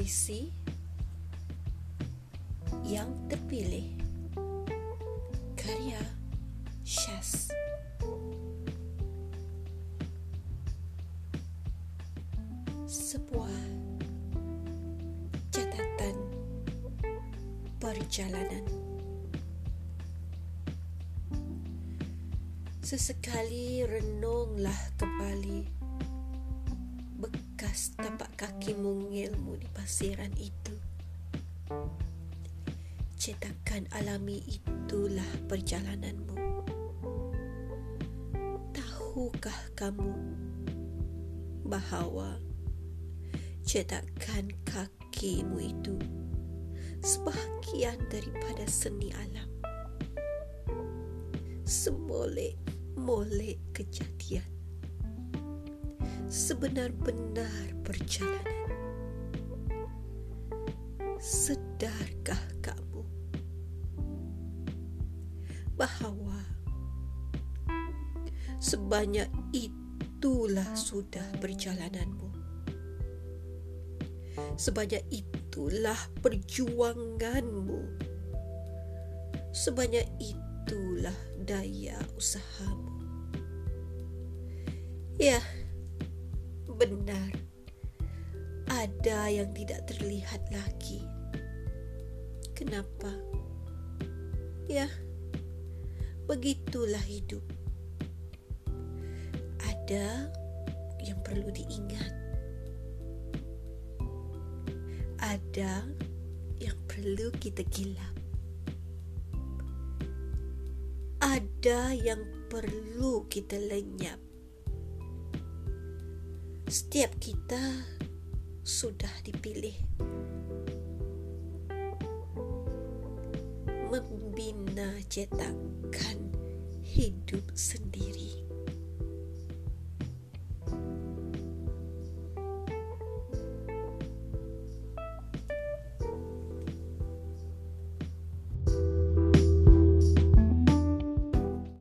puisi yang terpilih karya Shaz. Sebuah catatan perjalanan. Sesekali renunglah kembali bekas tapak kakimu di pasiran itu. Cetakan alami itulah perjalananmu. Tahukah kamu bahawa cetakan kakimu itu sebahagian daripada seni alam? Semolek-molek kejadian. Sebenar-benar perjalanan. Sedarkah kamu bahawa sebanyak itulah sudah perjalananmu. Sebanyak itulah perjuanganmu. Sebanyak itulah daya usahamu. Ya, benar. Ada yang tidak terlihat lagi. Kenapa? Ya, begitulah hidup. Ada yang perlu diingat. Ada yang perlu kita gilap. Ada yang perlu kita lenyap. Setiap kita sudah dipilih membina cetakan hidup sendiri.